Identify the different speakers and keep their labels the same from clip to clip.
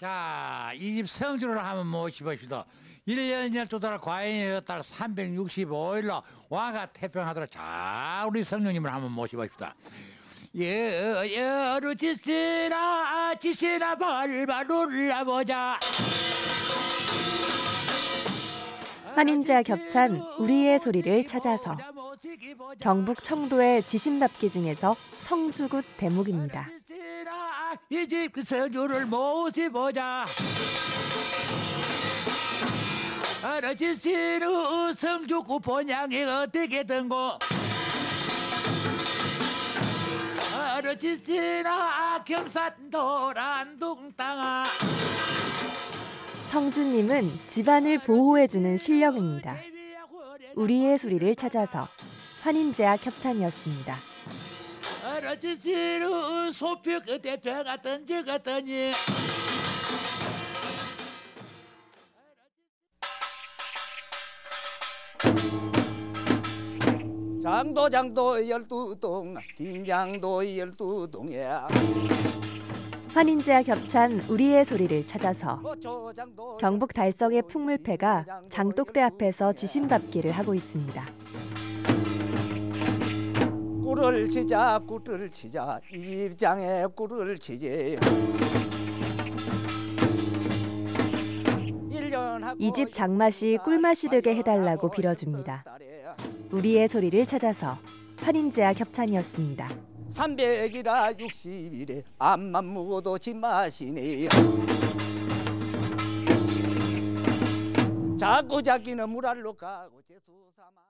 Speaker 1: 자, 이 집 성주를 한번 모시봅시다. 1년 12달 과인의 달 365일로 왕가 태평하도록 자, 우리 성령님을 한번 모시봅시다. 여, 여루 지시나, 지시나 발바 눌러보자.
Speaker 2: 환인자 겹찬 우리의 소리를 찾아서 경북 청도의 지심답기 중에서 성주굿 대목입니다.
Speaker 1: 이집 성주를 모시보자. 아르지시루 성주구 본향이 어떻게 된고 아르지시나 경산 도 란둥 땅아
Speaker 2: 성주님은 집안을 보호해주는 신령입니다. 우리의 소리를 찾아서 환인제약 협찬이었습니다.
Speaker 1: 아르지시루 소표 그대 배가 던져갔더니.
Speaker 3: 장도 장도 열두 동 긴장도 열두 동이야.
Speaker 2: 환인제약 협찬 우리의 소리를 찾아서
Speaker 3: 고초장도
Speaker 2: 경북 달성의 풍물패가 장독대 앞에서 지심답기를 하고 있습니다.
Speaker 3: 꿀을 치자 꿀을 치자 입장에 꿀을 치지
Speaker 2: 이 집 장맛이 꿀맛이 되게 해달라고 빌어줍니다. 우리의 소리를 찾아서 환인제약 협찬이었습니다.
Speaker 3: 300이라 60일에 앞만 묵어도 집맛이네 자꾸 자기는 물알로 가고 재수 삼아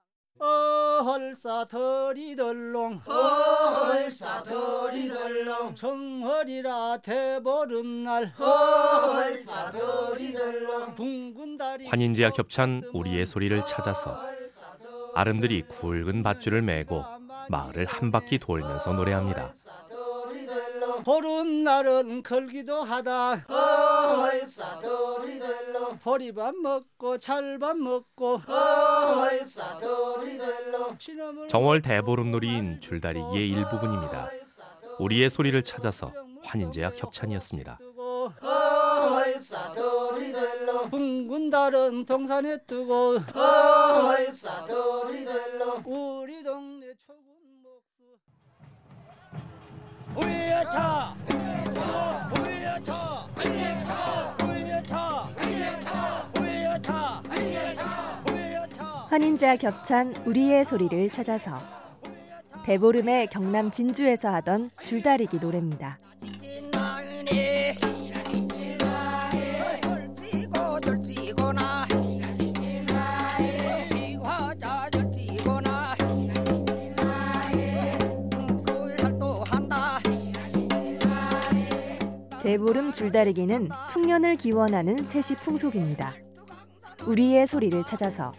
Speaker 3: 어헐사터리덜롱.
Speaker 4: 헐사더리덜렁
Speaker 3: 정월이라 대보름날.
Speaker 4: 헐사더리덜렁
Speaker 3: 둥근 달이
Speaker 5: 환인제약 협찬 우리의 소리를 찾아서 아름들이 굵은 밧줄을 메고 마을을 한 바퀴 돌면서 노래합니다.
Speaker 3: 보름날은 걸기도 하다.
Speaker 4: 헐사더리덜렁
Speaker 3: 보리밥 먹고 찰밥 먹고
Speaker 5: 정월 대보름놀이인 줄다리기의 일부분입니다. 우리의 소리를 찾아서 환인제약 협찬이었습니다.
Speaker 3: 둥근 달은 동산에 뜨고 우리 동네 초군 목수. 우리의 차 우리의 차
Speaker 2: 환인제약 협찬 우리의 소리를 찾아서 대보름의 경남 진주에서 하던 줄다리기 노래입니다. 대보름 줄다리기는 풍년을 기원하는 세시 풍속입니다. 우리의 소리를 찾아서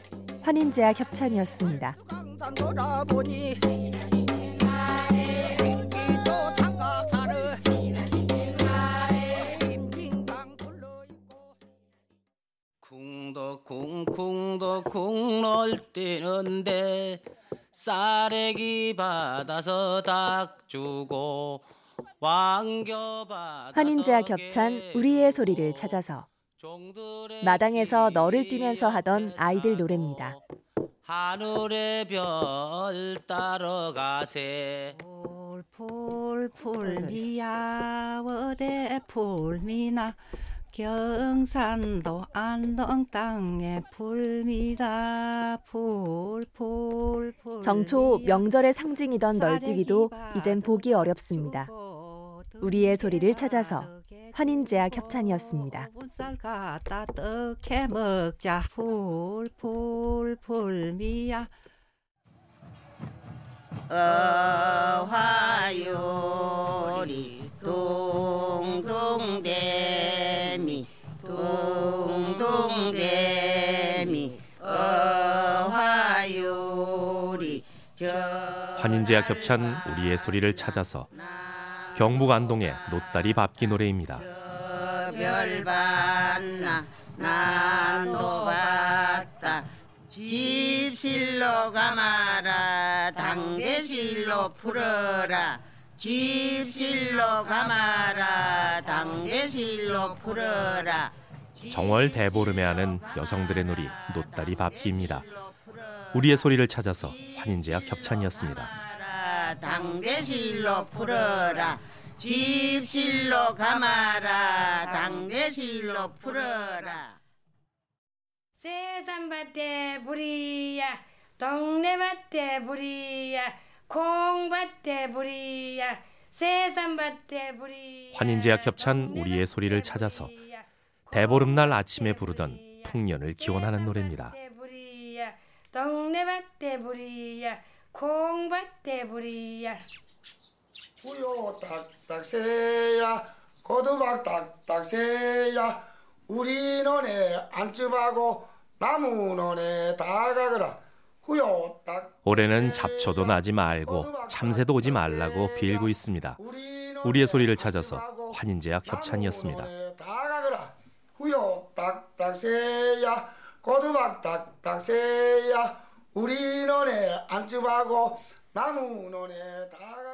Speaker 2: 환인제약 협찬이었습니다.
Speaker 3: 강산 돌아보니 기도 창가사를 빙빙강 둘러있고
Speaker 6: 쿵도 쿵쿵도 쿵놀 뛰는데 쌀래기 받아서 닭 주고
Speaker 2: 환인제약 협찬 우리의 소리를 찾아서 마당에서 너를 뛰면서 하던 아이들 노래입니다.
Speaker 6: 하늘의 별 따러 가세
Speaker 7: 풀풀풀 미야 어대 풀미나 경산도 안동 땅에 풀미다 풀풀풀
Speaker 2: 정초 명절의 상징이던 널뛰기도 이젠 보기 어렵습니다. 우리의 소리를 찾아서 환인제약 협찬이었습니다.
Speaker 7: 쌀 갖다 떡해 먹자 풀풀풀미야
Speaker 8: 어화요리 동동대미 동동대미 어화요리
Speaker 5: 환인제약 협찬 우리의 소리를 찾아서 경북 안동의 노다리 밟기 노래입니다.
Speaker 8: 별반나 난도 봤다 집실로 가마라 당대실로 풀어라 집실로 가마라 당대실로 풀어라
Speaker 5: 정월 대보름에 하는 여성들의 놀이 노다리 밟기입니다. 우리의 소리를 찾아서 환인제약 협찬이었습니다.
Speaker 8: 당대실로 풀어라. 집실로 가마라. 당대실로 풀어라.
Speaker 4: 세산밭에 불이야. 동네밭에 불이야. 콩밭에 불이야. 세산밭에 불이야.
Speaker 5: 환인제약 협찬 우리의 소리를 찾아서 대보름날 아침에 부르던 풍년을 기원하는 노래입니다.
Speaker 4: 동네밭에 불이야 콩밭에 불이야.
Speaker 9: 우요 딱딱새야. 고두박 딱딱새야. 우리 논에 안집하고 나무 논에 다 가거라. 후요 딱
Speaker 5: 올해는 잡초도 나지 말고 참새도 오지 말라고 빌고 있습니다. 우리의 소리를 찾아서 환인제약 협찬이었습니다.
Speaker 9: 다 가거라. 후요 딱딱새야. 고두박 딱딱새야 우리 논에 안집하고 나무 논에 다 가거라